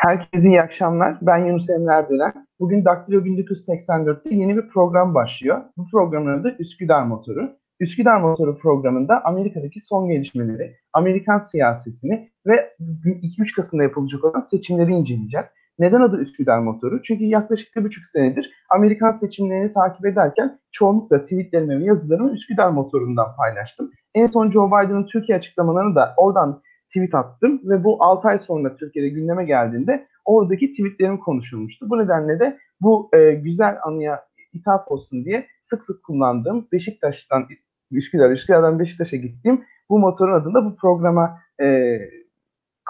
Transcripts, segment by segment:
Herkese iyi akşamlar. Ben Yunus Emre Erdönen. Bugün Daktilo 1984'te yeni bir program başlıyor. Bu programın adı Üsküdar Motoru. Üsküdar Motoru programında Amerika'daki son gelişmeleri, Amerikan siyasetini ve 2-3 Kasım'da yapılacak olan seçimleri inceleyeceğiz. Neden adı Üsküdar Motoru? Çünkü yaklaşık bir buçuk senedir Amerikan seçimlerini takip ederken çoğunlukla tweetlerimi ve yazılarımı Üsküdar Motoru'ndan paylaştım. En son Joe Biden'ın Türkiye açıklamalarını da oradan tweet attım ve bu 6 ay sonra Türkiye'de gündeme geldiğinde oradaki tweetlerim konuşulmuştu. Bu nedenle de bu e, güzel anıya ithaf olsun diye sık sık kullandığım Beşiktaş'tan Üsküdar, Üsküdar'dan Beşiktaş'a gittiğim bu motorun adında bu programa e,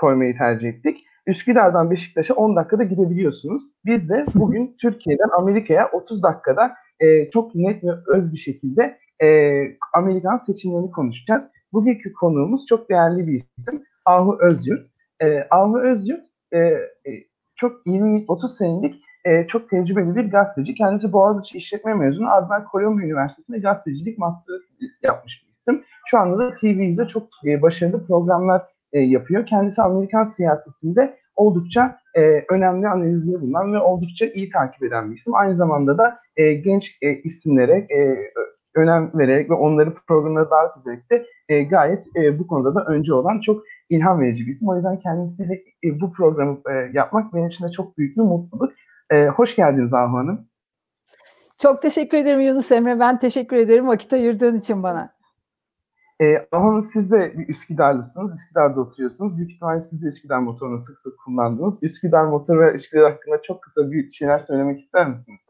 koymayı tercih ettik. Üsküdar'dan Beşiktaş'a 10 dakikada gidebiliyorsunuz. Biz de bugün Türkiye'den Amerika'ya 30 dakikada e, çok net ve öz bir şekilde e, Amerikan seçimlerini konuşacağız. Bugünkü konuğumuz çok değerli bir isim. Ahu Özyurt. E, Ahu Özyurt e, çok 20-30 senelik e, çok tecrübeli bir gazeteci. Kendisi Boğaziçi İşletme mezunu. Ardından Kolombiya Üniversitesi'nde gazetecilik master yapmış bir isim. Şu anda da TV'de çok e, başarılı programlar e, yapıyor. Kendisi Amerikan siyasetinde oldukça e, önemli analizleri bulunan ve oldukça iyi takip eden bir isim. Aynı zamanda da e, genç e, isimlere e, önem vererek ve onları programına davet ederek de e, gayet e, bu konuda da önce olan çok ilham verici bir isim. O yüzden kendisiyle e, bu programı e, yapmak benim için de çok büyük bir mutluluk. E, hoş geldiniz Ahu Hanım. Çok teşekkür ederim Yunus Emre. Ben teşekkür ederim vakit ayırdığın için bana. E, Ahu Hanım siz de bir Üsküdarlısınız. Üsküdar'da oturuyorsunuz. Büyük ihtimalle siz de Üsküdar motorunu sık sık kullandınız. Üsküdar motoru ve Üsküdar hakkında çok kısa bir şeyler söylemek ister misiniz?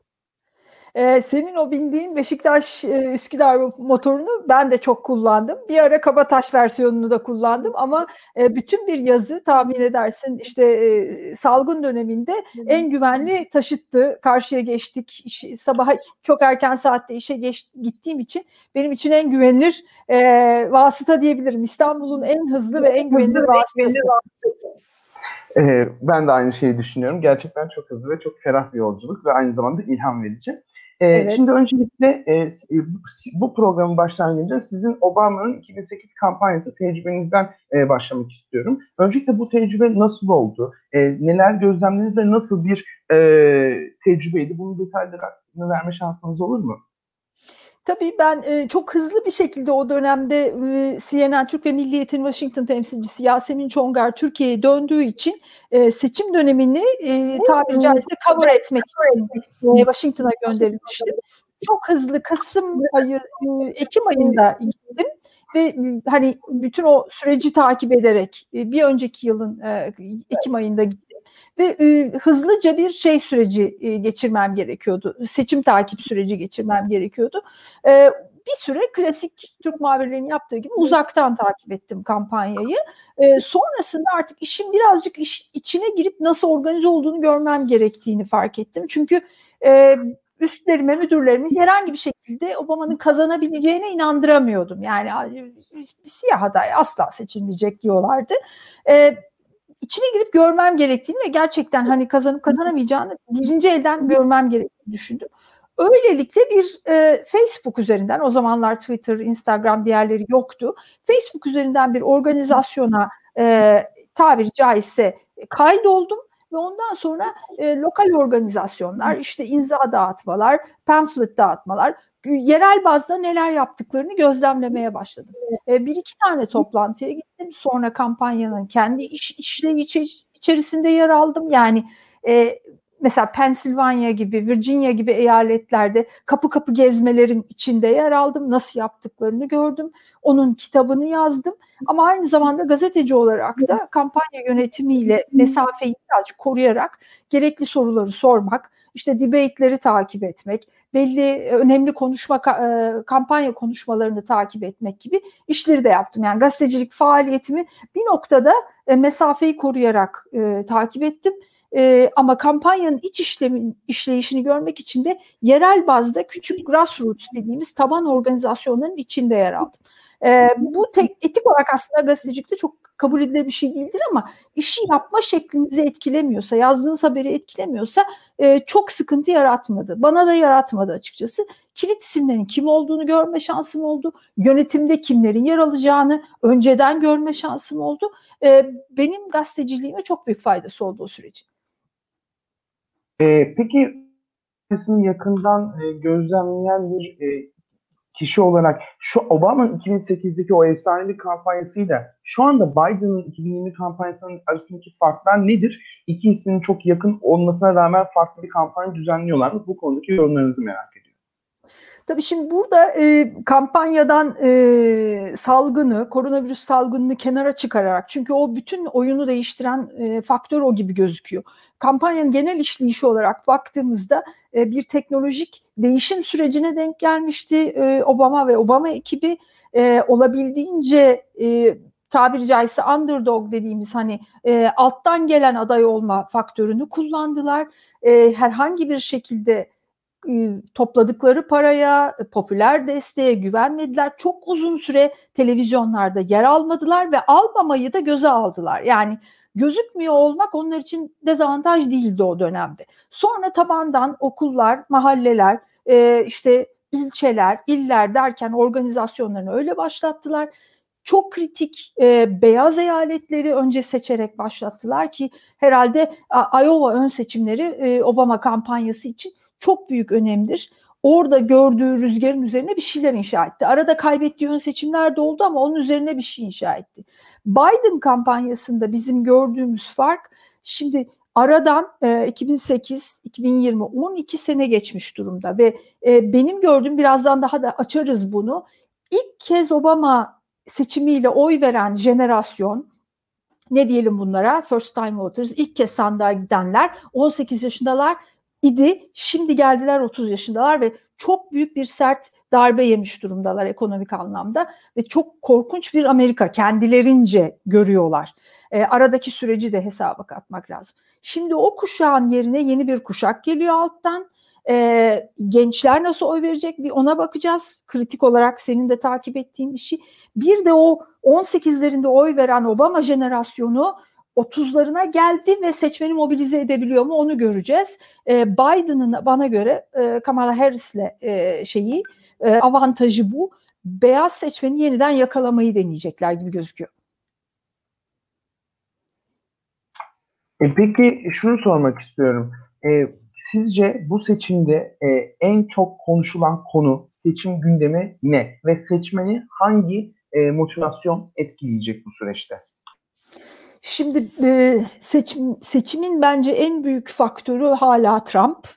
Ee, senin o bindiğin Beşiktaş e, Üsküdar motorunu ben de çok kullandım. Bir ara Kabataş versiyonunu da kullandım ama e, bütün bir yazı tahmin edersin işte e, salgın döneminde en güvenli taşıttı. Karşıya geçtik. İş, sabaha çok erken saatte işe geç, gittiğim için benim için en güvenilir e, vasıta diyebilirim. İstanbul'un en hızlı ve en güvenilir vasıtası. Ee, ben de aynı şeyi düşünüyorum. Gerçekten çok hızlı ve çok ferah bir yolculuk ve aynı zamanda ilham verici. Ee, evet. Şimdi öncelikle e, bu programın başlangıcında sizin Obama'nın 2008 kampanyası tecrübenizden e, başlamak istiyorum. Öncelikle bu tecrübe nasıl oldu? E, neler gözlemlediniz ve nasıl bir e, tecrübeydi? Bunun detaylarını verme şansınız olur mu? Tabii ben e, çok hızlı bir şekilde o dönemde e, CNN Türk ve Milliyet'in Washington temsilcisi Yasemin Çongar Türkiye'ye döndüğü için e, seçim dönemini e, tabiri caizse cover etmek için e, Washington'a gönderilmişti. Çok hızlı Kasım ayı, Ekim ayında gittim ve hani bütün o süreci takip ederek bir önceki yılın Ekim ayında gittim ve e, hızlıca bir şey süreci e, geçirmem gerekiyordu. Seçim takip süreci geçirmem gerekiyordu. E, bir süre klasik Türk muhabirlerinin yaptığı gibi uzaktan takip ettim kampanyayı. E, sonrasında artık işin birazcık iş, içine girip nasıl organize olduğunu görmem gerektiğini fark ettim. Çünkü e, üstlerime, müdürlerime herhangi bir şekilde Obama'nın kazanabileceğine inandıramıyordum. Yani siyah aday asla seçilmeyecek diyorlardı. E, içine girip görmem gerektiğini ve gerçekten hani kazanıp kazanamayacağını birinci elden görmem gerektiğini düşündüm. Öylelikle bir e, Facebook üzerinden o zamanlar Twitter, Instagram diğerleri yoktu. Facebook üzerinden bir organizasyona e, tabiri caizse kaydoldum ve ondan sonra e, lokal organizasyonlar işte imza dağıtmalar, pamflet dağıtmalar, yerel bazda neler yaptıklarını gözlemlemeye başladım. E, bir iki tane toplantıya gittim. Sonra kampanyanın kendi iş, işlevi içerisinde yer aldım. Yani e, mesela Pennsylvania gibi, Virginia gibi eyaletlerde kapı kapı gezmelerin içinde yer aldım. Nasıl yaptıklarını gördüm. Onun kitabını yazdım. Ama aynı zamanda gazeteci olarak da kampanya yönetimiyle mesafeyi birazcık koruyarak gerekli soruları sormak, işte debate'leri takip etmek, belli önemli konuşma e, kampanya konuşmalarını takip etmek gibi işleri de yaptım. Yani gazetecilik faaliyetimi bir noktada e, mesafeyi koruyarak e, takip ettim e, ama kampanyanın iç işlemin işleyişini görmek için de yerel bazda küçük grassroots dediğimiz taban organizasyonların içinde yer aldım. E, bu tek, etik olarak aslında gazetecilikte çok kabul edilebilir bir şey değildir ama işi yapma şeklinizi etkilemiyorsa, yazdığınız haberi etkilemiyorsa e, çok sıkıntı yaratmadı. Bana da yaratmadı açıkçası. Kilit isimlerin kim olduğunu görme şansım oldu. Yönetimde kimlerin yer alacağını önceden görme şansım oldu. E, benim gazeteciliğime çok büyük faydası oldu o sürecin. E, peki yakından e, gözlemleyen bir e, kişi olarak şu Obama'nın 2008'deki o efsanevi kampanyasıyla şu anda Biden'ın 2020 kampanyasının arasındaki farklar nedir? İki isminin çok yakın olmasına rağmen farklı bir kampanya düzenliyorlar mı? Bu konudaki yorumlarınızı merak ediyorum. Tabii şimdi burada e, kampanyadan e, salgını, koronavirüs salgınını kenara çıkararak çünkü o bütün oyunu değiştiren e, faktör o gibi gözüküyor. Kampanyanın genel işleyişi olarak baktığımızda e, bir teknolojik değişim sürecine denk gelmişti e, Obama ve Obama ekibi e, olabildiğince e, tabiri caizse underdog dediğimiz hani e, alttan gelen aday olma faktörünü kullandılar. E, herhangi bir şekilde topladıkları paraya, popüler desteğe güvenmediler. Çok uzun süre televizyonlarda yer almadılar ve almamayı da göze aldılar. Yani gözükmüyor olmak onlar için dezavantaj değildi o dönemde. Sonra tabandan okullar, mahalleler, işte ilçeler, iller derken organizasyonlarını öyle başlattılar. Çok kritik e, beyaz eyaletleri önce seçerek başlattılar ki herhalde Iowa ön seçimleri e, Obama kampanyası için çok büyük önemdir. Orada gördüğü rüzgarın üzerine bir şeyler inşa etti. Arada kaybettiği ön seçimler de oldu ama onun üzerine bir şey inşa etti. Biden kampanyasında bizim gördüğümüz fark şimdi aradan e, 2008, 2020, 12 sene geçmiş durumda ve e, benim gördüğüm birazdan daha da açarız bunu. İlk kez Obama seçimiyle oy veren jenerasyon ne diyelim bunlara first time voters ilk kez sandığa gidenler 18 yaşındalar idi. Şimdi geldiler 30 yaşındalar ve çok büyük bir sert darbe yemiş durumdalar ekonomik anlamda ve çok korkunç bir Amerika kendilerince görüyorlar. E, aradaki süreci de hesaba katmak lazım. Şimdi o kuşağın yerine yeni bir kuşak geliyor alttan. E, gençler nasıl oy verecek bir ona bakacağız. Kritik olarak senin de takip ettiğin bir şey. Bir de o 18'lerinde oy veren Obama jenerasyonu 30'larına geldi ve seçmeni mobilize edebiliyor mu onu göreceğiz. E, Biden'ın bana göre e, Kamala Harris'le e, şeyi e, avantajı bu. Beyaz seçmeni yeniden yakalamayı deneyecekler gibi gözüküyor. E peki şunu sormak istiyorum. E, sizce bu seçimde e, en çok konuşulan konu seçim gündemi ne ve seçmeni hangi e, motivasyon etkileyecek bu süreçte? Şimdi e, seçim, seçimin bence en büyük faktörü hala Trump.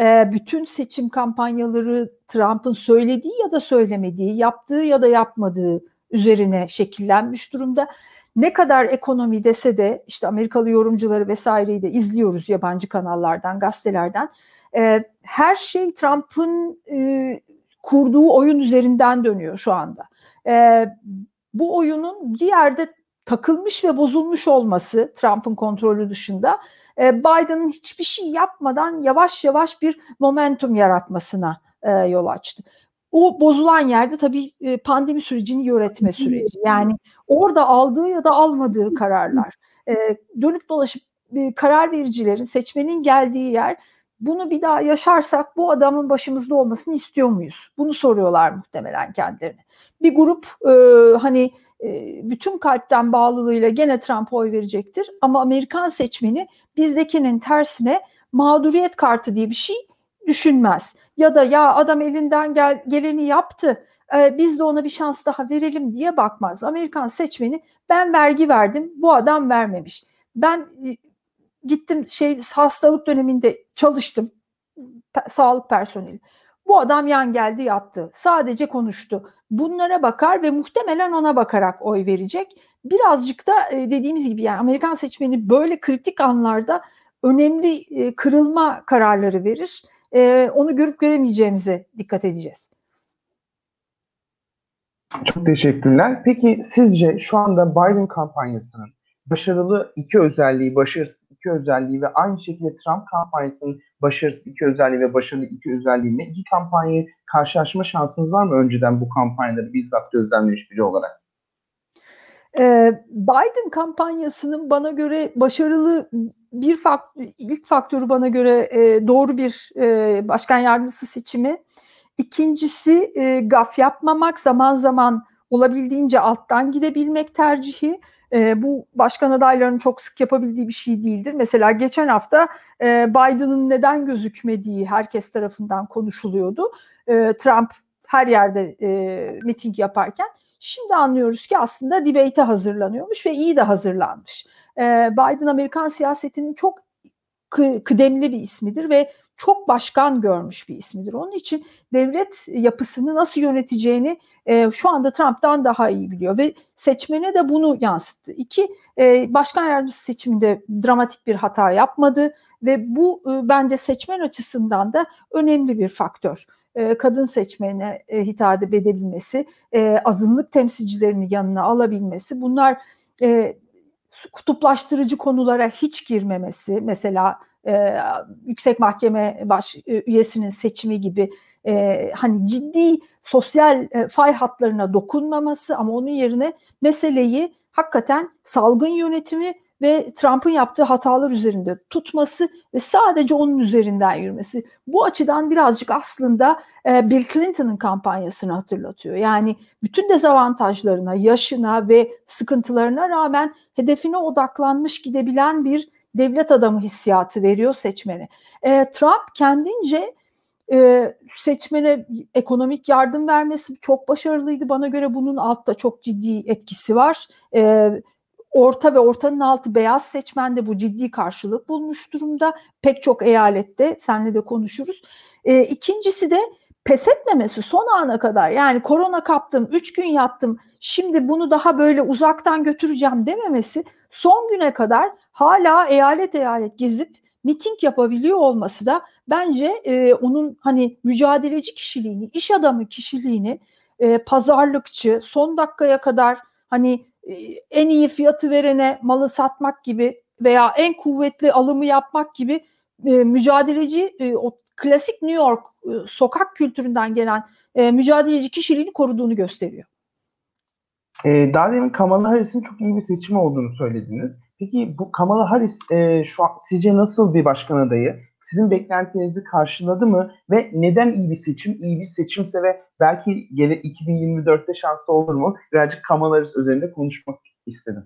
E, bütün seçim kampanyaları Trump'ın söylediği ya da söylemediği, yaptığı ya da yapmadığı üzerine şekillenmiş durumda. Ne kadar ekonomi dese de işte Amerikalı yorumcuları vesaireyi de izliyoruz yabancı kanallardan, gazetelerden. E, her şey Trump'ın kurduğu oyun üzerinden dönüyor şu anda. Bu oyunun bir yerde takılmış ve bozulmuş olması Trump'ın kontrolü dışında e, Biden'ın hiçbir şey yapmadan yavaş yavaş bir momentum yaratmasına e, yol açtı. O bozulan yerde tabii e, pandemi sürecini yönetme süreci. Yani orada aldığı ya da almadığı kararlar. Dönüp dolaşıp karar vericilerin, seçmenin geldiği yer bunu bir daha yaşarsak bu adamın başımızda olmasını istiyor muyuz? Bunu soruyorlar muhtemelen kendilerine. Bir grup e, hani bütün kalpten bağlılığıyla gene Trump'a oy verecektir. Ama Amerikan seçmeni bizdekinin tersine mağduriyet kartı diye bir şey düşünmez. Ya da ya adam elinden gel, geleni yaptı biz de ona bir şans daha verelim diye bakmaz. Amerikan seçmeni ben vergi verdim bu adam vermemiş. Ben gittim şey hastalık döneminde çalıştım sağlık personeli. Bu adam yan geldi yattı. Sadece konuştu. Bunlara bakar ve muhtemelen ona bakarak oy verecek. Birazcık da e, dediğimiz gibi yani Amerikan seçmeni böyle kritik anlarda önemli e, kırılma kararları verir. E, onu görüp göremeyeceğimize dikkat edeceğiz. Çok teşekkürler. Peki sizce şu anda Biden kampanyasının başarılı iki özelliği, başarısız iki özelliği ve aynı şekilde Trump kampanyasının başarısız iki özelliği ve başarılı iki özelliğine iki kampanyayı karşılaşma şansınız var mı önceden bu kampanyaları bizzat gözlemlemiş biri olarak? Biden kampanyasının bana göre başarılı bir faktör, ilk faktörü bana göre doğru bir başkan yardımcısı seçimi. İkincisi gaf yapmamak, zaman zaman olabildiğince alttan gidebilmek tercihi. E, bu başkan adaylarının çok sık yapabildiği bir şey değildir. Mesela geçen hafta e, Biden'ın neden gözükmediği herkes tarafından konuşuluyordu. E, Trump her yerde e, miting yaparken şimdi anlıyoruz ki aslında debate'e hazırlanıyormuş ve iyi de hazırlanmış. E, Biden Amerikan siyasetinin çok kıdemli bir ismidir ve çok başkan görmüş bir ismidir. Onun için devlet yapısını nasıl yöneteceğini e, şu anda Trump'tan daha iyi biliyor ve seçmene de bunu yansıttı. İki, e, başkan yardımcısı seçiminde dramatik bir hata yapmadı ve bu e, bence seçmen açısından da önemli bir faktör. E, kadın seçmene e, hitap edebilmesi, e, azınlık temsilcilerini yanına alabilmesi bunlar kutuplaştırıcı konulara hiç girmemesi mesela e, yüksek mahkeme baş e, üyesinin seçimi gibi e, hani ciddi sosyal e, fay hatlarına dokunmaması ama onun yerine meseleyi hakikaten salgın yönetimi ve Trump'ın yaptığı hatalar üzerinde tutması ve sadece onun üzerinden yürümesi. Bu açıdan birazcık aslında e, Bill Clinton'ın kampanyasını hatırlatıyor. Yani bütün dezavantajlarına, yaşına ve sıkıntılarına rağmen hedefine odaklanmış gidebilen bir devlet adamı hissiyatı veriyor seçmene. E, Trump kendince e, seçmene ekonomik yardım vermesi çok başarılıydı. Bana göre bunun altta çok ciddi etkisi var. E, orta ve ortanın altı beyaz seçmende bu ciddi karşılık bulmuş durumda. Pek çok eyalette senle de konuşuruz. E, ikincisi de pes etmemesi son ana kadar yani korona kaptım, üç gün yattım, şimdi bunu daha böyle uzaktan götüreceğim dememesi son güne kadar hala eyalet eyalet gezip miting yapabiliyor olması da bence e, onun hani mücadeleci kişiliğini, iş adamı kişiliğini, e, pazarlıkçı, son dakikaya kadar hani e, en iyi fiyatı verene malı satmak gibi veya en kuvvetli alımı yapmak gibi e, mücadeleci e, o klasik New York e, sokak kültüründen gelen e, mücadeleci kişiliğini koruduğunu gösteriyor. E, daha demin Kamala Harris'in çok iyi bir seçim olduğunu söylediniz. Peki bu Kamala Harris e, şu an sizce nasıl bir başkan adayı? Sizin beklentilerinizi karşıladı mı? Ve neden iyi bir seçim? İyi bir seçimse ve belki gene 2024'te şansı olur mu? Birazcık Kamala Harris üzerinde konuşmak istedim.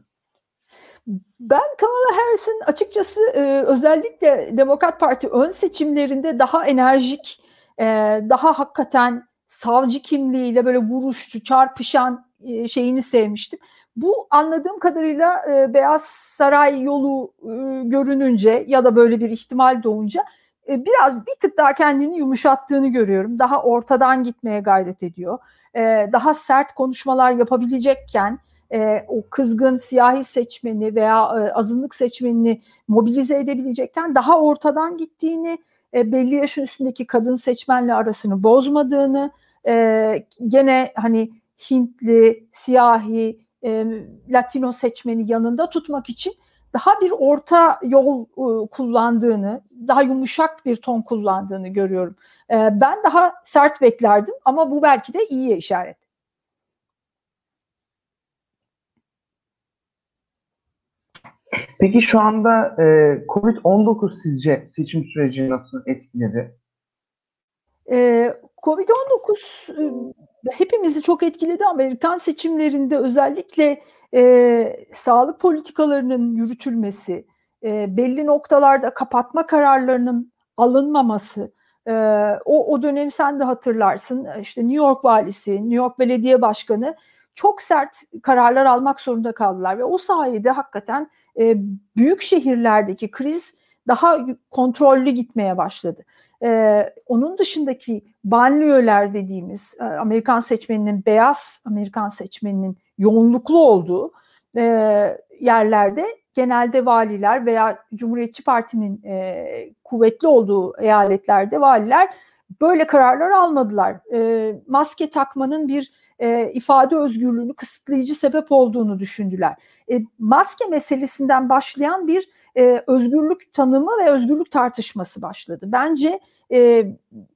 Ben Kamala Harris'in açıkçası e, özellikle Demokrat Parti ön seçimlerinde daha enerjik, e, daha hakikaten savcı kimliğiyle böyle vuruşçu, çarpışan şeyini sevmiştim. Bu anladığım kadarıyla e, Beyaz Saray yolu e, görününce ya da böyle bir ihtimal doğunca e, biraz bir tık daha kendini yumuşattığını görüyorum. Daha ortadan gitmeye gayret ediyor. E, daha sert konuşmalar yapabilecekken e, o kızgın siyahi seçmeni veya e, azınlık seçmenini mobilize edebilecekken daha ortadan gittiğini, e, belli yaşın üstündeki kadın seçmenle arasını bozmadığını, e, gene hani Hintli, siyahi, e, Latino seçmeni yanında tutmak için daha bir orta yol e, kullandığını, daha yumuşak bir ton kullandığını görüyorum. E, ben daha sert beklerdim ama bu belki de iyi işaret. Peki şu anda e, COVID-19 sizce seçim sürecini nasıl etkiledi? E, Covid-19 e, hepimizi çok etkiledi. Amerikan seçimlerinde özellikle e, sağlık politikalarının yürütülmesi, e, belli noktalarda kapatma kararlarının alınmaması, e, o, o dönem sen de hatırlarsın. İşte New York valisi, New York belediye başkanı çok sert kararlar almak zorunda kaldılar ve o sayede hakikaten e, büyük şehirlerdeki kriz daha kontrollü gitmeye başladı. Ee, onun dışındaki banliyöler dediğimiz e, Amerikan seçmeninin beyaz Amerikan seçmeninin yoğunluklu olduğu e, yerlerde genelde valiler veya Cumhuriyetçi Parti'nin e, kuvvetli olduğu eyaletlerde valiler böyle kararlar almadılar. E, maske takmanın bir e, ifade özgürlüğünü kısıtlayıcı sebep olduğunu düşündüler. E, maske meselesinden başlayan bir e, özgürlük tanımı ve özgürlük tartışması başladı. Bence e,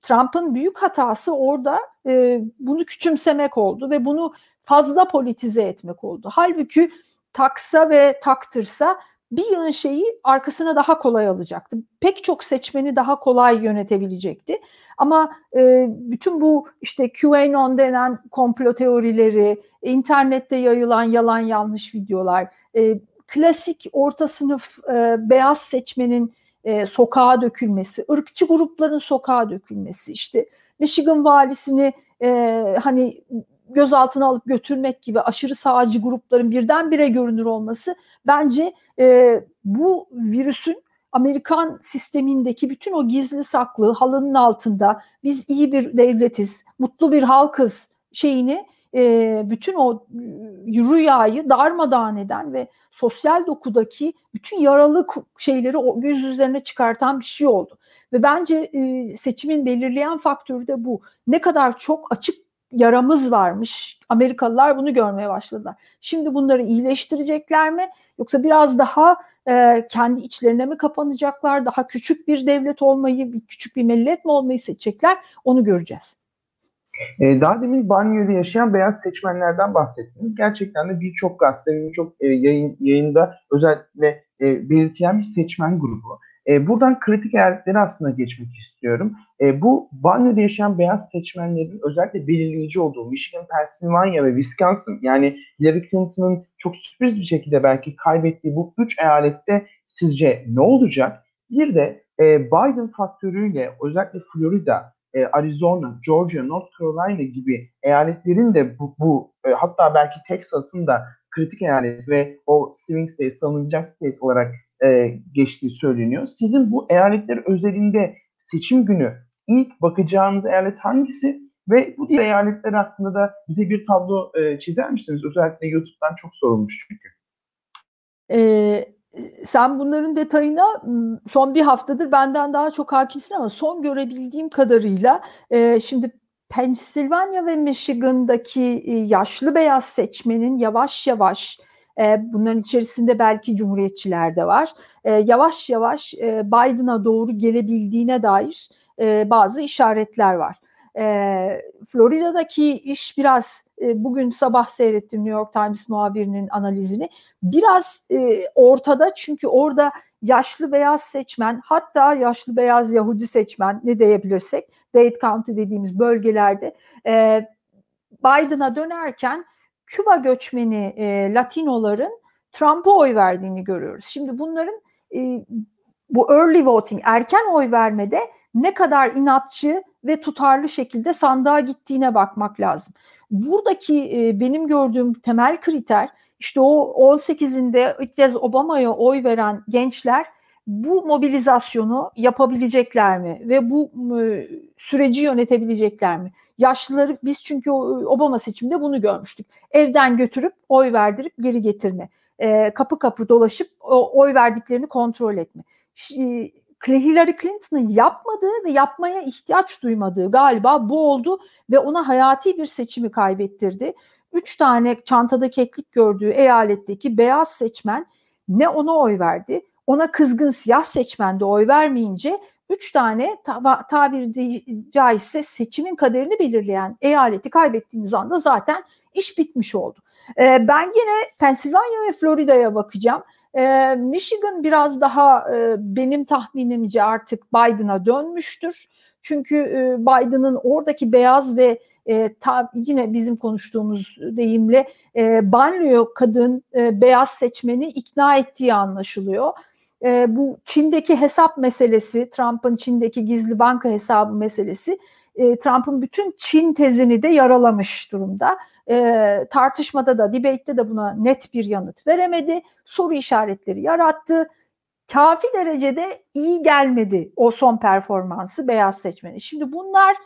Trump'ın büyük hatası orada e, bunu küçümsemek oldu ve bunu fazla politize etmek oldu. Halbuki taksa ve taktırsa bir yığın şeyi arkasına daha kolay alacaktı. Pek çok seçmeni daha kolay yönetebilecekti. Ama e, bütün bu işte QAnon denen komplo teorileri, internette yayılan yalan yanlış videolar, e, klasik orta sınıf e, beyaz seçmenin e, sokağa dökülmesi, ırkçı grupların sokağa dökülmesi, işte Michigan valisini e, hani gözaltına alıp götürmek gibi aşırı sağcı grupların birdenbire görünür olması bence e, bu virüsün Amerikan sistemindeki bütün o gizli saklı halının altında biz iyi bir devletiz, mutlu bir halkız şeyini e, bütün o rüyayı darmadağın eden ve sosyal dokudaki bütün yaralı şeyleri yüz üzerine çıkartan bir şey oldu. Ve bence e, seçimin belirleyen faktörü de bu. Ne kadar çok açık yaramız varmış. Amerikalılar bunu görmeye başladılar. Şimdi bunları iyileştirecekler mi? Yoksa biraz daha e, kendi içlerine mi kapanacaklar? Daha küçük bir devlet olmayı, bir küçük bir millet mi olmayı seçecekler? Onu göreceğiz. E, daha demin banyoda yaşayan beyaz seçmenlerden bahsettiniz. Gerçekten de birçok gazetenin birçok e, yayın, yayında özellikle e, belirtilen bir seçmen grubu. E, buradan kritik eyaletlere aslında geçmek istiyorum. E, bu banyoda yaşayan beyaz seçmenlerin özellikle belirleyici olduğu Michigan, Pennsylvania ve Wisconsin yani Hillary Clinton'ın çok sürpriz bir şekilde belki kaybettiği bu üç eyalette sizce ne olacak? Bir de e, Biden faktörüyle özellikle Florida, e, Arizona, Georgia, North Carolina gibi eyaletlerin de bu, bu e, hatta belki Texas'ın da kritik eyalet ve o swing state, savunulacak state olarak e, geçtiği söyleniyor. Sizin bu eyaletler özelinde seçim günü ilk bakacağınız eyalet hangisi? Ve bu diğer eyaletler hakkında da bize bir tablo e, çizer misiniz? Özellikle YouTube'dan çok sorulmuş çünkü. Ee, sen bunların detayına son bir haftadır benden daha çok hakimsin ama son görebildiğim kadarıyla e, şimdi Pennsylvania ve Michigan'daki e, yaşlı beyaz seçmenin yavaş yavaş e, bunların içerisinde belki cumhuriyetçiler de var. E, yavaş yavaş e, Biden'a doğru gelebildiğine dair bazı işaretler var. Florida'daki iş biraz bugün sabah seyrettim New York Times muhabirinin analizini. Biraz ortada çünkü orada yaşlı beyaz seçmen hatta yaşlı beyaz Yahudi seçmen ne diyebilirsek Dade County dediğimiz bölgelerde Biden'a dönerken Küba göçmeni e, Latinoların Trump'a oy verdiğini görüyoruz. Şimdi bunların e, bu early voting, erken oy vermede ne kadar inatçı ve tutarlı şekilde sandığa gittiğine bakmak lazım. Buradaki e, benim gördüğüm temel kriter işte o 18'inde ilk kez Obama'ya oy veren gençler bu mobilizasyonu yapabilecekler mi ve bu e, süreci yönetebilecekler mi? Yaşlıları biz çünkü Obama seçiminde bunu görmüştük. Evden götürüp oy verdirip geri getirme. E, kapı kapı dolaşıp oy verdiklerini kontrol etme. E, Hillary Clinton'ın yapmadığı ve yapmaya ihtiyaç duymadığı galiba bu oldu ve ona hayati bir seçimi kaybettirdi. Üç tane çantada keklik gördüğü eyaletteki beyaz seçmen ne ona oy verdi ona kızgın siyah seçmen de oy vermeyince üç tane ta- tabiri caizse seçimin kaderini belirleyen eyaleti kaybettiğiniz anda zaten iş bitmiş oldu. Ee, ben yine Pennsylvania ve Florida'ya bakacağım. Ee, Michigan biraz daha e, benim tahminimce artık Biden'a dönmüştür. Çünkü e, Biden'ın oradaki beyaz ve e, ta, yine bizim konuştuğumuz deyimle e, banlıyor kadın e, beyaz seçmeni ikna ettiği anlaşılıyor e, bu Çin'deki hesap meselesi, Trump'ın Çin'deki gizli banka hesabı meselesi e, Trump'ın bütün Çin tezini de yaralamış durumda. E, tartışmada da, debate'de de buna net bir yanıt veremedi. Soru işaretleri yarattı. Kafi derecede iyi gelmedi o son performansı beyaz seçmeni. Şimdi bunlar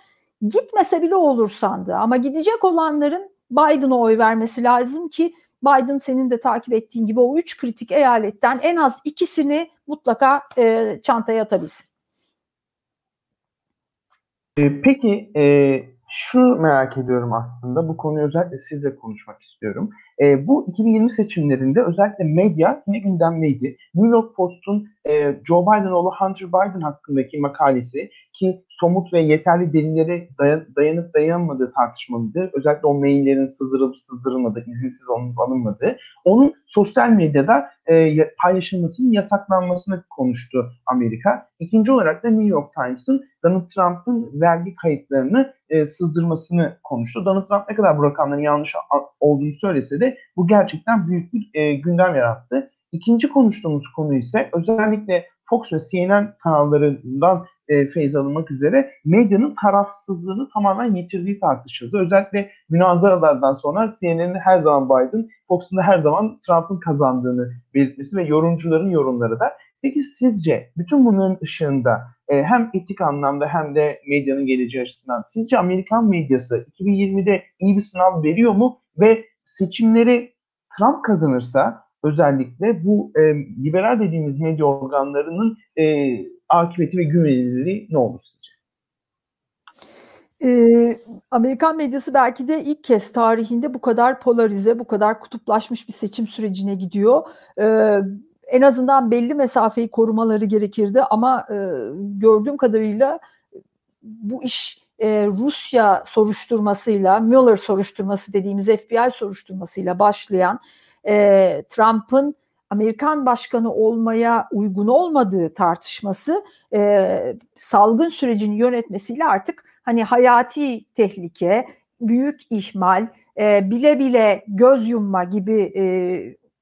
gitmese bile olur sandı ama gidecek olanların Biden'a oy vermesi lazım ki Biden senin de takip ettiğin gibi o üç kritik eyaletten en az ikisini mutlaka e, çantaya atabilsin. E, peki e, şu merak ediyorum aslında bu konuyu özellikle sizle konuşmak istiyorum. E, bu 2020 seçimlerinde özellikle medya yine gündemdeydi. New York Post'un e, Joe Biden oğlu Hunter Biden hakkındaki makalesi ki somut ve yeterli delillere dayan, dayanıp dayanmadığı tartışmalıdır. Özellikle o maillerin sızdırılıp sızdırılmadığı, izinsiz alınıp alınmadığı. Onun sosyal medyada e, paylaşılmasının yasaklanmasını konuştu Amerika. İkinci olarak da New York Times'ın Donald Trump'ın vergi kayıtlarını e, sızdırmasını konuştu. Donald Trump ne kadar bu rakamların yanlış olduğunu söylese de bu gerçekten büyük bir e, gündem yarattı. İkinci konuştuğumuz konu ise özellikle Fox ve CNN kanallarından e, feyz alınmak üzere medyanın tarafsızlığını tamamen yitirdiği tartışıldı. Özellikle münazaralardan sonra CNN'in her zaman Biden, Fox'un da her zaman Trump'ın kazandığını belirtmesi ve yorumcuların yorumları da. Peki sizce bütün bunların ışığında e, hem etik anlamda hem de medyanın geleceği açısından sizce Amerikan medyası 2020'de iyi bir sınav veriyor mu ve seçimleri Trump kazanırsa özellikle bu e, liberal dediğimiz medya organlarının e, akıbeti ve güvenilirliği ne olur sizce? Ee, Amerikan medyası belki de ilk kez tarihinde bu kadar polarize, bu kadar kutuplaşmış bir seçim sürecine gidiyor. Ee, en azından belli mesafeyi korumaları gerekirdi ama e, gördüğüm kadarıyla bu iş e, Rusya soruşturmasıyla, Mueller soruşturması dediğimiz FBI soruşturmasıyla başlayan e, Trump'ın Amerikan başkanı olmaya uygun olmadığı tartışması e, salgın sürecini yönetmesiyle artık hani hayati tehlike, büyük ihmal, e, bile bile göz yumma gibi e,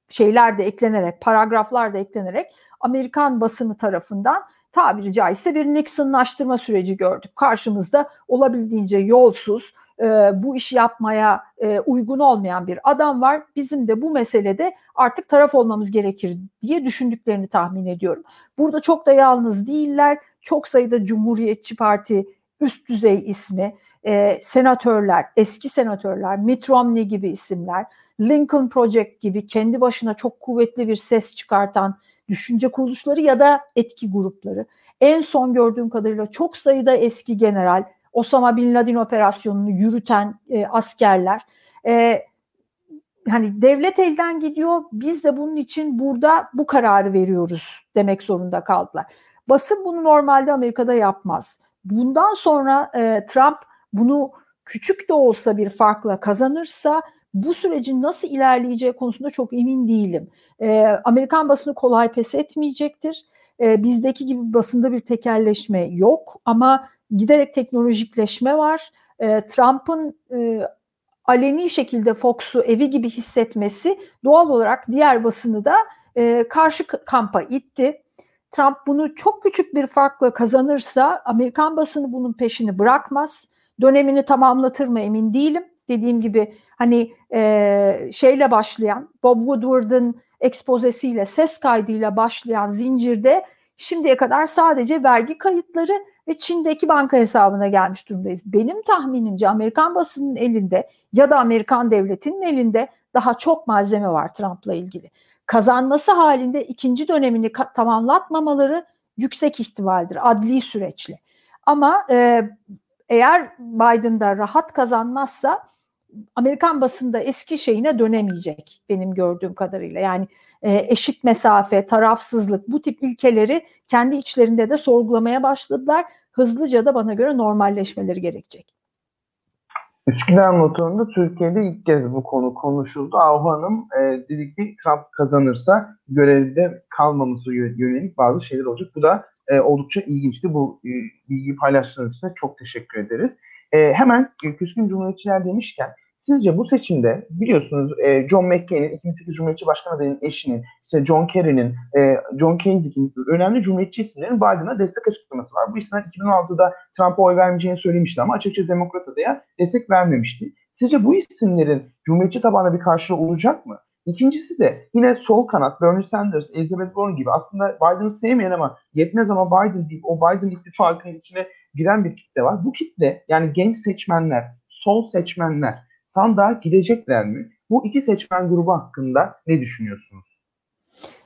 şeyler de eklenerek, paragraflar da eklenerek Amerikan basını tarafından tabiri caizse bir Nixonlaştırma süreci gördük. Karşımızda olabildiğince yolsuz, e, bu işi yapmaya e, uygun olmayan bir adam var. Bizim de bu meselede artık taraf olmamız gerekir diye düşündüklerini tahmin ediyorum. Burada çok da yalnız değiller. Çok sayıda Cumhuriyetçi Parti üst düzey ismi, e, senatörler, eski senatörler, Mitt Romney gibi isimler, Lincoln Project gibi kendi başına çok kuvvetli bir ses çıkartan düşünce kuruluşları ya da etki grupları. En son gördüğüm kadarıyla çok sayıda eski general, Osama Bin Laden operasyonunu yürüten e, askerler. E, hani devlet elden gidiyor. Biz de bunun için burada bu kararı veriyoruz demek zorunda kaldılar. Basın bunu normalde Amerika'da yapmaz. Bundan sonra e, Trump bunu küçük de olsa bir farkla kazanırsa bu sürecin nasıl ilerleyeceği konusunda çok emin değilim. E, Amerikan basını kolay pes etmeyecektir. E, bizdeki gibi basında bir tekerleşme yok ama giderek teknolojikleşme var. E, Trump'ın e, aleni şekilde Fox'u evi gibi hissetmesi doğal olarak diğer basını da e, karşı kampa itti. Trump bunu çok küçük bir farkla kazanırsa Amerikan basını bunun peşini bırakmaz. Dönemini tamamlatır mı emin değilim. Dediğim gibi hani e, şeyle başlayan Bob Woodward'ın ekspozesiyle ses kaydıyla başlayan zincirde şimdiye kadar sadece vergi kayıtları ve Çin'deki banka hesabına gelmiş durumdayız. Benim tahminimce Amerikan basının elinde ya da Amerikan devletinin elinde daha çok malzeme var Trump'la ilgili. Kazanması halinde ikinci dönemini tamamlatmamaları yüksek ihtimaldir adli süreçle. Ama e, eğer Biden'da rahat kazanmazsa Amerikan basında eski şeyine dönemeyecek benim gördüğüm kadarıyla. Yani e, eşit mesafe, tarafsızlık bu tip ilkeleri kendi içlerinde de sorgulamaya başladılar. Hızlıca da bana göre normalleşmeleri gerekecek. Üsküdar motorunda Türkiye'de ilk kez bu konu konuşuldu. Ahu Hanım e, dedi ki Trump kazanırsa görevde kalmaması yönelik bazı şeyler olacak. Bu da e, oldukça ilginçti. Bu e, bilgiyi paylaştığınız için çok teşekkür ederiz. E, hemen Küskün Cumhuriyetçiler demişken Sizce bu seçimde biliyorsunuz e, John McCain'in 2008 Cumhuriyetçi Başkan adayının eşinin, işte John Kerry'nin, e, John Kasich'in önemli Cumhuriyetçi isimlerin Biden'a destek açıklaması var. Bu isimler 2006'da Trump'a oy vermeyeceğini söylemişti ama açıkçası Demokrat adaya destek vermemişti. Sizce bu isimlerin Cumhuriyetçi tabanda bir karşılığı olacak mı? İkincisi de yine sol kanat Bernie Sanders, Elizabeth Warren gibi aslında Biden'ı sevmeyen ama yetmez ama Biden deyip o Biden ittifakının içine giren bir kitle var. Bu kitle yani genç seçmenler, sol seçmenler sandığa gidecekler mi? Bu iki seçmen grubu hakkında ne düşünüyorsunuz?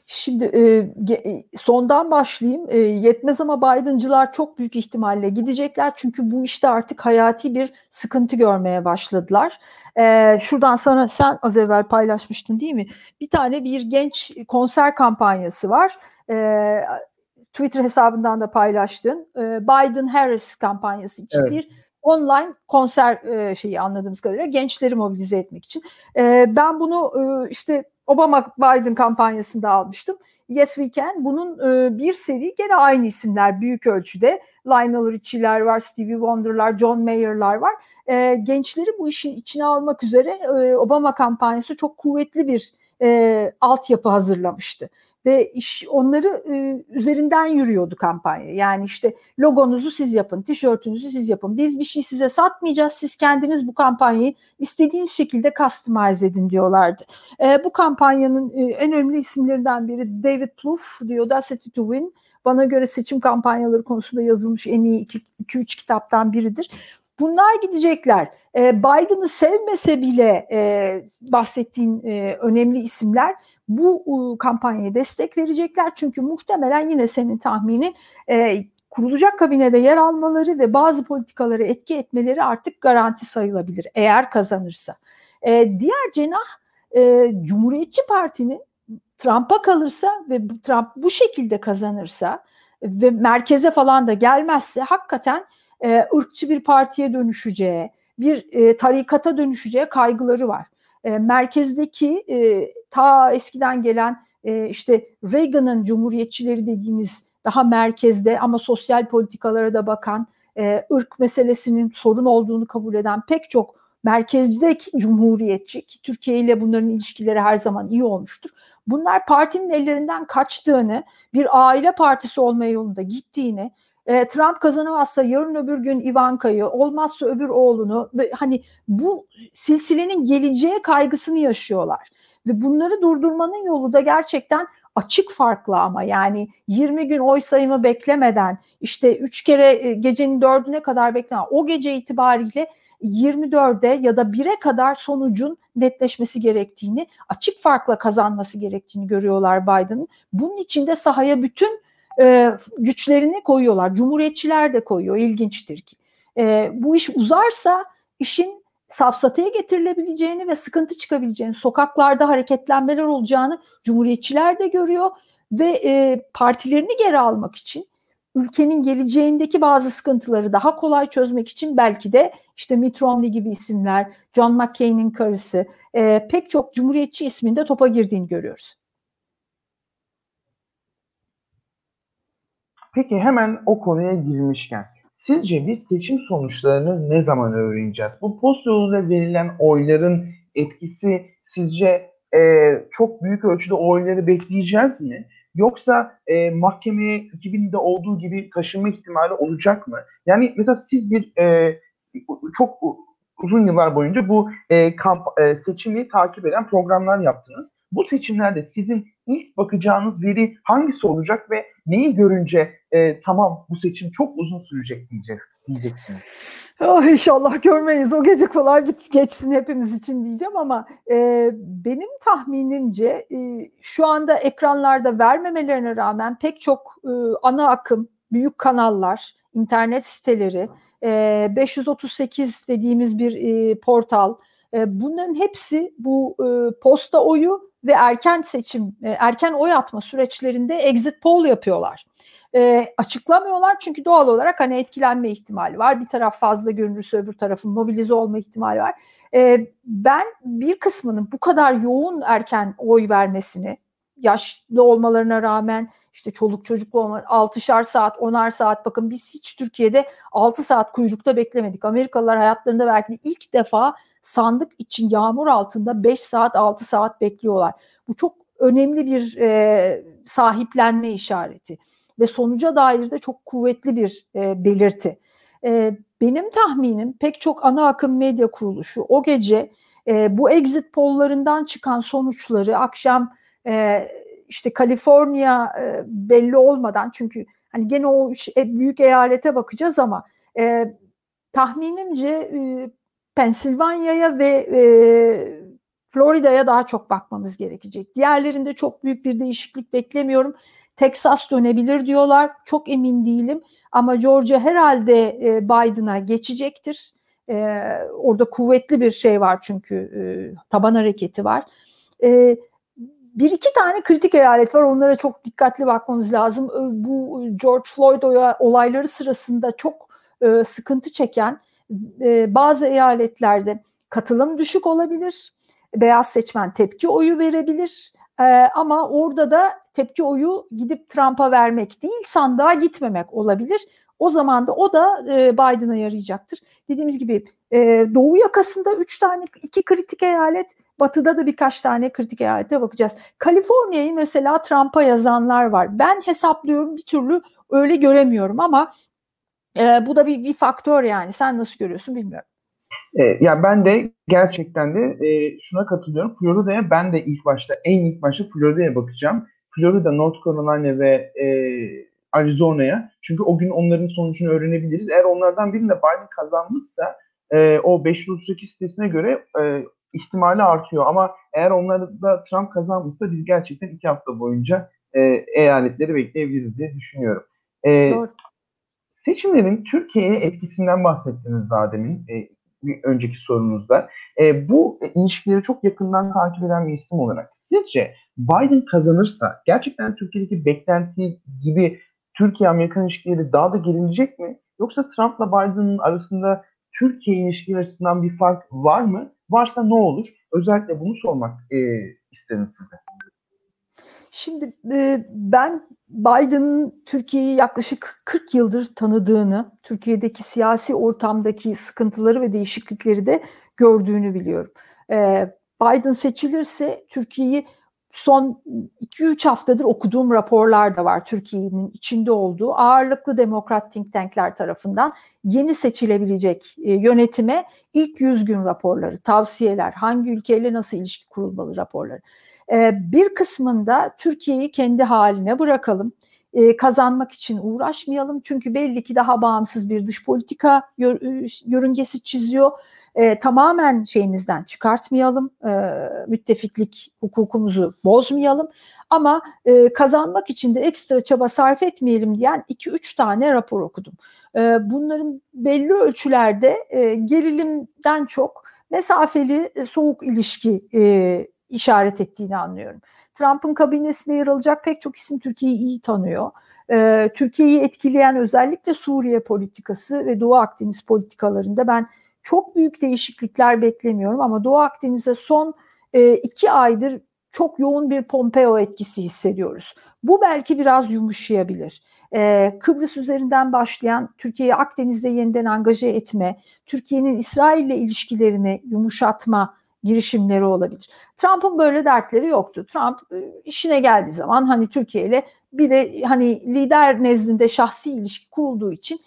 Şimdi e, sondan başlayayım. E, yetmez ama Biden'cılar çok büyük ihtimalle gidecekler. Çünkü bu işte artık hayati bir sıkıntı görmeye başladılar. E, şuradan sana sen az evvel paylaşmıştın değil mi? Bir tane bir genç konser kampanyası var. E, Twitter hesabından da paylaştın. E, Biden-Harris kampanyası için evet. bir online konser e, şeyi anladığımız kadarıyla gençleri mobilize etmek için. E, ben bunu e, işte Obama Biden kampanyasında almıştım. Yes We Can bunun e, bir seri gene aynı isimler büyük ölçüde. Lionel Richie'ler var, Stevie Wonder'lar, John Mayer'lar var. E, gençleri bu işin içine almak üzere e, Obama kampanyası çok kuvvetli bir e, altyapı hazırlamıştı ve iş onları e, üzerinden yürüyordu kampanya. Yani işte logonuzu siz yapın, tişörtünüzü siz yapın. Biz bir şey size satmayacağız. Siz kendiniz bu kampanyayı istediğiniz şekilde customize edin diyorlardı. E, bu kampanyanın e, en önemli isimlerinden biri David Plouffe diyor Audacity to Win. Bana göre seçim kampanyaları konusunda yazılmış en iyi 2-3 kitaptan biridir. Bunlar gidecekler. E, Biden'ı sevmese bile e, bahsettiğin e, önemli isimler bu e, kampanyaya destek verecekler. Çünkü muhtemelen yine senin tahminin e, kurulacak kabinede yer almaları ve bazı politikaları etki etmeleri artık garanti sayılabilir eğer kazanırsa. E, diğer cenah e, Cumhuriyetçi Parti'nin Trump'a kalırsa ve Trump bu şekilde kazanırsa ve merkeze falan da gelmezse hakikaten e, ırkçı bir partiye dönüşeceği, bir e, tarikata dönüşeceği kaygıları var. E, merkezdeki e, ta eskiden gelen e, işte Reagan'ın cumhuriyetçileri dediğimiz daha merkezde ama sosyal politikalara da bakan, e, ırk meselesinin sorun olduğunu kabul eden pek çok merkezdeki cumhuriyetçi ki Türkiye ile bunların ilişkileri her zaman iyi olmuştur. Bunlar partinin ellerinden kaçtığını, bir aile partisi olma yolunda gittiğini, e, Trump kazanamazsa yarın öbür gün Ivanka'yı, olmazsa öbür oğlunu hani bu silsilenin geleceğe kaygısını yaşıyorlar. Ve bunları durdurmanın yolu da gerçekten açık farklı ama yani 20 gün oy sayımı beklemeden işte 3 kere e, gecenin 4'üne kadar beklemeden o gece itibariyle 24'e ya da 1'e kadar sonucun netleşmesi gerektiğini, açık farkla kazanması gerektiğini görüyorlar Biden'ın. Bunun için de sahaya bütün e, güçlerini koyuyorlar. Cumhuriyetçiler de koyuyor. İlginçtir ki. E, bu iş uzarsa işin safsataya getirilebileceğini ve sıkıntı çıkabileceğini, sokaklarda hareketlenmeler olacağını Cumhuriyetçiler de görüyor ve e, partilerini geri almak için ülkenin geleceğindeki bazı sıkıntıları daha kolay çözmek için belki de işte Mitt Romney gibi isimler, John McCain'in karısı, e, pek çok cumhuriyetçi isminde topa girdiğini görüyoruz. Peki hemen o konuya girmişken sizce biz seçim sonuçlarını ne zaman öğreneceğiz? Bu post yoluyla verilen oyların etkisi sizce e, çok büyük ölçüde oyları bekleyeceğiz mi? Yoksa e, mahkemeye 2000'de olduğu gibi taşınma ihtimali olacak mı? Yani mesela siz bir e, çok uzun yıllar boyunca bu e, kamp, e, seçimi takip eden programlar yaptınız. Bu seçimlerde sizin ilk bakacağınız veri hangisi olacak ve neyi görünce e, tamam bu seçim çok uzun sürecek diyeceğiz diyeceksiniz. Oh, inşallah görmeyiz. O gece kolay bit geçsin hepimiz için diyeceğim ama e, benim tahminimce e, şu anda ekranlarda vermemelerine rağmen pek çok e, ana akım, büyük kanallar, internet siteleri, e, 538 dediğimiz bir e, portal, e, bunların hepsi bu e, posta oyu ve erken seçim, e, erken oy atma süreçlerinde exit poll yapıyorlar. E, açıklamıyorlar çünkü doğal olarak hani etkilenme ihtimali var. Bir taraf fazla görünürse öbür tarafın mobilize olma ihtimali var. E, ben bir kısmının bu kadar yoğun erken oy vermesini yaşlı olmalarına rağmen işte çoluk çocuklu olma 6'şar saat 10'ar saat bakın biz hiç Türkiye'de 6 saat kuyrukta beklemedik. Amerikalılar hayatlarında belki de ilk defa sandık için yağmur altında 5 saat 6 saat bekliyorlar. Bu çok önemli bir e, sahiplenme işareti ve sonuca dair de çok kuvvetli bir e, belirti. E, benim tahminim pek çok ana akım medya kuruluşu o gece e, bu exit pollarından çıkan sonuçları akşam e, işte Kaliforniya e, belli olmadan çünkü hani gene o üç e, büyük eyalete bakacağız ama e, tahminimce e, Pensilvanya'ya ve Florida'ya daha çok bakmamız gerekecek. Diğerlerinde çok büyük bir değişiklik beklemiyorum. Texas dönebilir diyorlar. Çok emin değilim. Ama Georgia herhalde Biden'a geçecektir. Orada kuvvetli bir şey var çünkü taban hareketi var. E, bir iki tane kritik eyalet var. Onlara çok dikkatli bakmamız lazım. Bu George Floyd olayları sırasında çok e, sıkıntı çeken e, bazı eyaletlerde katılım düşük olabilir. Beyaz seçmen tepki oyu verebilir. Ama orada da tepki oyu gidip Trump'a vermek değil sandığa gitmemek olabilir. O zaman da o da Biden'a yarayacaktır. Dediğimiz gibi Doğu yakasında üç tane iki kritik eyalet, Batı'da da birkaç tane kritik eyalete bakacağız. Kaliforniya'yı mesela Trump'a yazanlar var. Ben hesaplıyorum bir türlü öyle göremiyorum ama e, bu da bir, bir faktör yani. Sen nasıl görüyorsun bilmiyorum. E, ya ben de gerçekten de e, şuna katılıyorum. Florida'ya ben de ilk başta en ilk başta Florida'ya bakacağım. Florida, North Carolina ve e, Arizona'ya. Çünkü o gün onların sonucunu öğrenebiliriz. Eğer onlardan birinde Biden kazanmışsa e, o 538 sitesine göre e, ihtimali artıyor. Ama eğer onlarda Trump kazanmışsa biz gerçekten iki hafta boyunca e, eyaletleri bekleyebiliriz diye düşünüyorum. E, Doğru. Seçimlerin Türkiye'ye etkisinden bahsettiniz daha demin e, bir önceki sorunuzda. E, bu ilişkileri çok yakından takip eden bir isim olarak sizce Biden kazanırsa gerçekten Türkiye'deki beklenti gibi Türkiye-Amerikan ilişkileri daha da gerilecek mi? Yoksa Trump'la Biden'ın arasında Türkiye ilişkileri açısından bir fark var mı? Varsa ne olur? Özellikle bunu sormak e, istedim size. Şimdi e, ben Biden'ın Türkiye'yi yaklaşık 40 yıldır tanıdığını, Türkiye'deki siyasi ortamdaki sıkıntıları ve değişiklikleri de gördüğünü biliyorum. E, Biden seçilirse Türkiye'yi son 2-3 haftadır okuduğum raporlar da var Türkiye'nin içinde olduğu. Ağırlıklı demokrat think tankler tarafından yeni seçilebilecek e, yönetime ilk 100 gün raporları, tavsiyeler, hangi ülkeyle nasıl ilişki kurulmalı raporları. E, bir kısmında Türkiye'yi kendi haline bırakalım, e, kazanmak için uğraşmayalım. Çünkü belli ki daha bağımsız bir dış politika yörüngesi çiziyor e, tamamen şeyimizden çıkartmayalım, e, müttefiklik hukukumuzu bozmayalım ama e, kazanmak için de ekstra çaba sarf etmeyelim diyen 2-3 tane rapor okudum. E, bunların belli ölçülerde e, gerilimden çok mesafeli e, soğuk ilişki e, işaret ettiğini anlıyorum. Trump'ın kabinesinde yer alacak pek çok isim Türkiye'yi iyi tanıyor. Türkiye'yi etkileyen özellikle Suriye politikası ve Doğu Akdeniz politikalarında ben çok büyük değişiklikler beklemiyorum ama Doğu Akdeniz'e son e, iki aydır çok yoğun bir Pompeo etkisi hissediyoruz. Bu belki biraz yumuşayabilir. Ee, Kıbrıs üzerinden başlayan Türkiye'yi Akdeniz'de yeniden angaje etme, Türkiye'nin İsrail ile ilişkilerini yumuşatma girişimleri olabilir. Trump'ın böyle dertleri yoktu. Trump e, işine geldiği zaman hani Türkiye ile bir de hani lider nezdinde şahsi ilişki kurulduğu için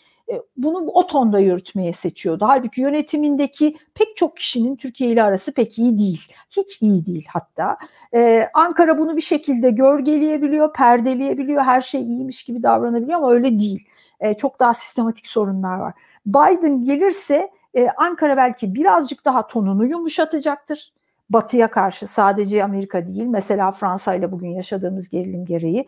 bunu o tonda yürütmeye seçiyordu. Halbuki yönetimindeki pek çok kişinin Türkiye ile arası pek iyi değil. Hiç iyi değil hatta. Ee, Ankara bunu bir şekilde gölgeleyebiliyor, perdeleyebiliyor, her şey iyiymiş gibi davranabiliyor ama öyle değil. Ee, çok daha sistematik sorunlar var. Biden gelirse e, Ankara belki birazcık daha tonunu yumuşatacaktır. Batıya karşı sadece Amerika değil, mesela Fransa ile bugün yaşadığımız gerilim gereği.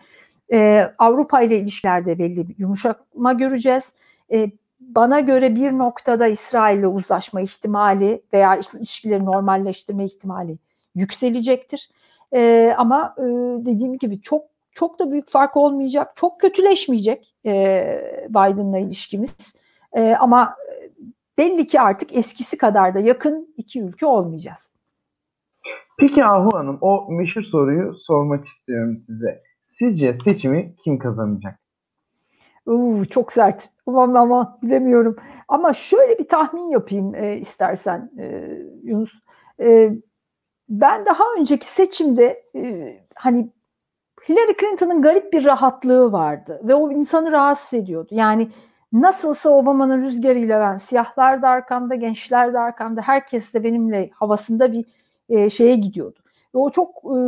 Ee, Avrupa ile ilişkilerde belli bir yumuşama göreceğiz e, bana göre bir noktada İsrail'le uzlaşma ihtimali veya ilişkileri normalleştirme ihtimali yükselecektir. E, ama e, dediğim gibi çok çok da büyük fark olmayacak, çok kötüleşmeyecek e, Biden'la ilişkimiz. E, ama belli ki artık eskisi kadar da yakın iki ülke olmayacağız. Peki Ahu Hanım, o meşhur soruyu sormak istiyorum size. Sizce seçimi kim kazanacak? Uu, çok sert. Aman ama bilemiyorum. Ama şöyle bir tahmin yapayım e, istersen e, Yunus. E, ben daha önceki seçimde e, hani Hillary Clinton'ın garip bir rahatlığı vardı ve o insanı rahatsız ediyordu. Yani nasılsa Obama'nın rüzgarıyla ben siyahlar da arkamda, gençler de arkamda, herkes de benimle havasında bir e, şeye gidiyordu. Ve o çok e,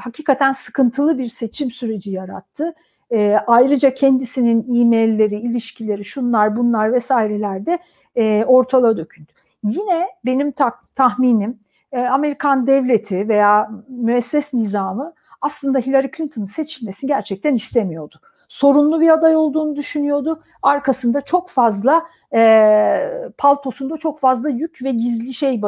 hakikaten sıkıntılı bir seçim süreci yarattı e, ayrıca kendisinin e-mailleri, ilişkileri, şunlar bunlar vesaireler de e, ortalığa döküldü. Yine benim ta- tahminim e, Amerikan devleti veya müesses nizamı aslında Hillary Clinton'ın seçilmesini gerçekten istemiyordu. Sorunlu bir aday olduğunu düşünüyordu. Arkasında çok fazla e, paltosunda çok fazla yük ve gizli şey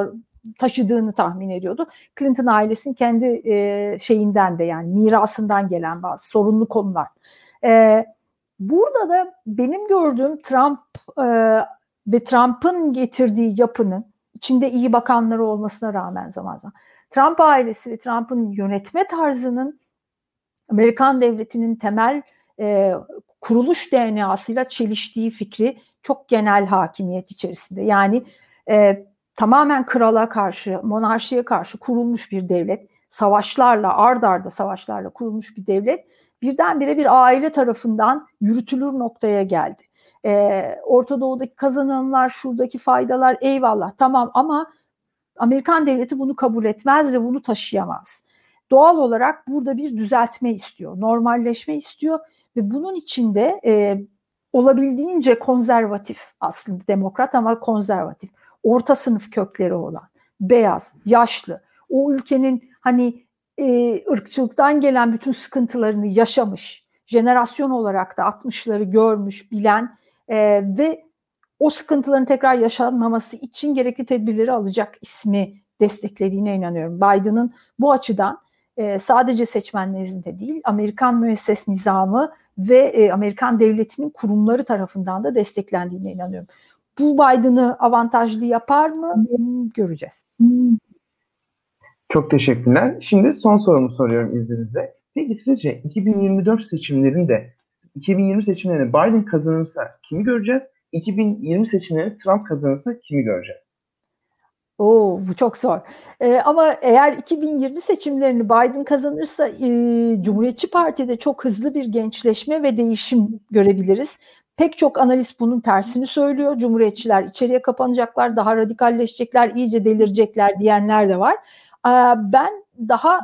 taşıdığını tahmin ediyordu. Clinton ailesinin kendi e, şeyinden de yani mirasından gelen bazı sorunlu konular. E, burada da benim gördüğüm Trump e, ve Trump'ın getirdiği yapının içinde iyi bakanları olmasına rağmen zaman zaman Trump ailesi ve Trump'ın yönetme tarzının Amerikan devletinin temel e, kuruluş DNA'sıyla çeliştiği fikri çok genel hakimiyet içerisinde. Yani e, tamamen krala karşı, monarşiye karşı kurulmuş bir devlet, savaşlarla, ard arda savaşlarla kurulmuş bir devlet birdenbire bir aile tarafından yürütülür noktaya geldi. Ee, Orta Doğu'daki kazanımlar, şuradaki faydalar eyvallah tamam ama Amerikan devleti bunu kabul etmez ve bunu taşıyamaz. Doğal olarak burada bir düzeltme istiyor, normalleşme istiyor ve bunun içinde e, olabildiğince konservatif aslında demokrat ama konservatif orta sınıf kökleri olan, beyaz, yaşlı, o ülkenin hani e, ırkçılıktan gelen bütün sıkıntılarını yaşamış, jenerasyon olarak da 60'ları görmüş, bilen e, ve o sıkıntıların tekrar yaşanmaması için gerekli tedbirleri alacak ismi desteklediğine inanıyorum. Biden'ın bu açıdan e, sadece seçmen nezdinde değil, Amerikan müesses nizamı ve e, Amerikan devletinin kurumları tarafından da desteklendiğine inanıyorum. Bu Biden'ı avantajlı yapar mı? Göreceğiz. Çok teşekkürler. Şimdi son sorumu soruyorum izninizle. Peki sizce 2024 seçimlerinde 2020 seçimlerinde Biden kazanırsa kimi göreceğiz? 2020 seçimlerinde Trump kazanırsa kimi göreceğiz? Oo, bu çok zor. Ee, ama eğer 2020 seçimlerini Biden kazanırsa e, Cumhuriyetçi Parti'de çok hızlı bir gençleşme ve değişim görebiliriz. Pek çok analist bunun tersini söylüyor. Cumhuriyetçiler içeriye kapanacaklar, daha radikalleşecekler, iyice delirecekler diyenler de var. Ben daha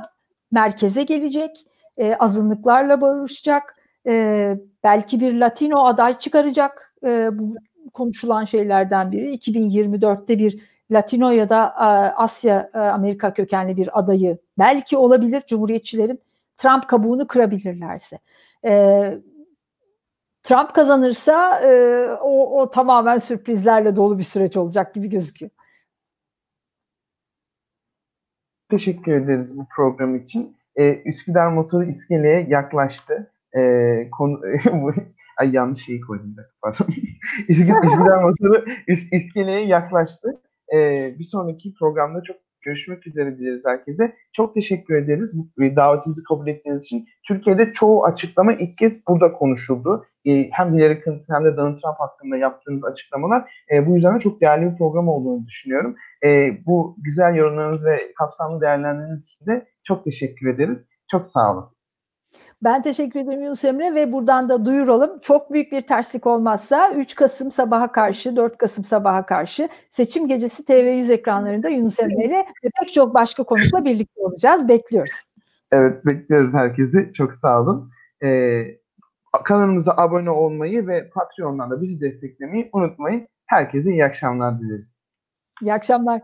merkeze gelecek, e, azınlıklarla barışacak, e, belki bir Latino aday çıkaracak. E, bu konuşulan şeylerden biri. 2024'te bir Latino ya da Asya Amerika kökenli bir adayı belki olabilir Cumhuriyetçilerin Trump kabuğunu kırabilirlerse. Trump kazanırsa e, o, o tamamen sürprizlerle dolu bir süreç olacak gibi gözüküyor. Teşekkür ederiz bu program için. Ee, Üsküdar motoru iskeleye yaklaştı. Ee, konu, Ay yanlış şeyi koydum da. Üsküdar, motoru iskeleye yaklaştı. Ee, bir sonraki programda çok Görüşmek üzere dileriz herkese. Çok teşekkür ederiz bu davetimizi kabul ettiğiniz için. Türkiye'de çoğu açıklama ilk kez burada konuşuldu. E, hem Hillary Clinton hem de Donald Trump hakkında yaptığınız açıklamalar e, bu yüzden de çok değerli bir program olduğunu düşünüyorum. E, bu güzel yorumlarınız ve kapsamlı değerlendirmeniz için de çok teşekkür ederiz. Çok sağ olun. Ben teşekkür ederim Yunus Emre ve buradan da duyuralım. Çok büyük bir terslik olmazsa 3 Kasım sabaha karşı, 4 Kasım sabaha karşı seçim gecesi TV100 ekranlarında Yunus Emre ile ve pek çok başka konukla birlikte olacağız. Bekliyoruz. Evet bekliyoruz herkesi. Çok sağ olun. Ee, kanalımıza abone olmayı ve Patreon'dan da bizi desteklemeyi unutmayın. Herkese iyi akşamlar dileriz. İyi akşamlar.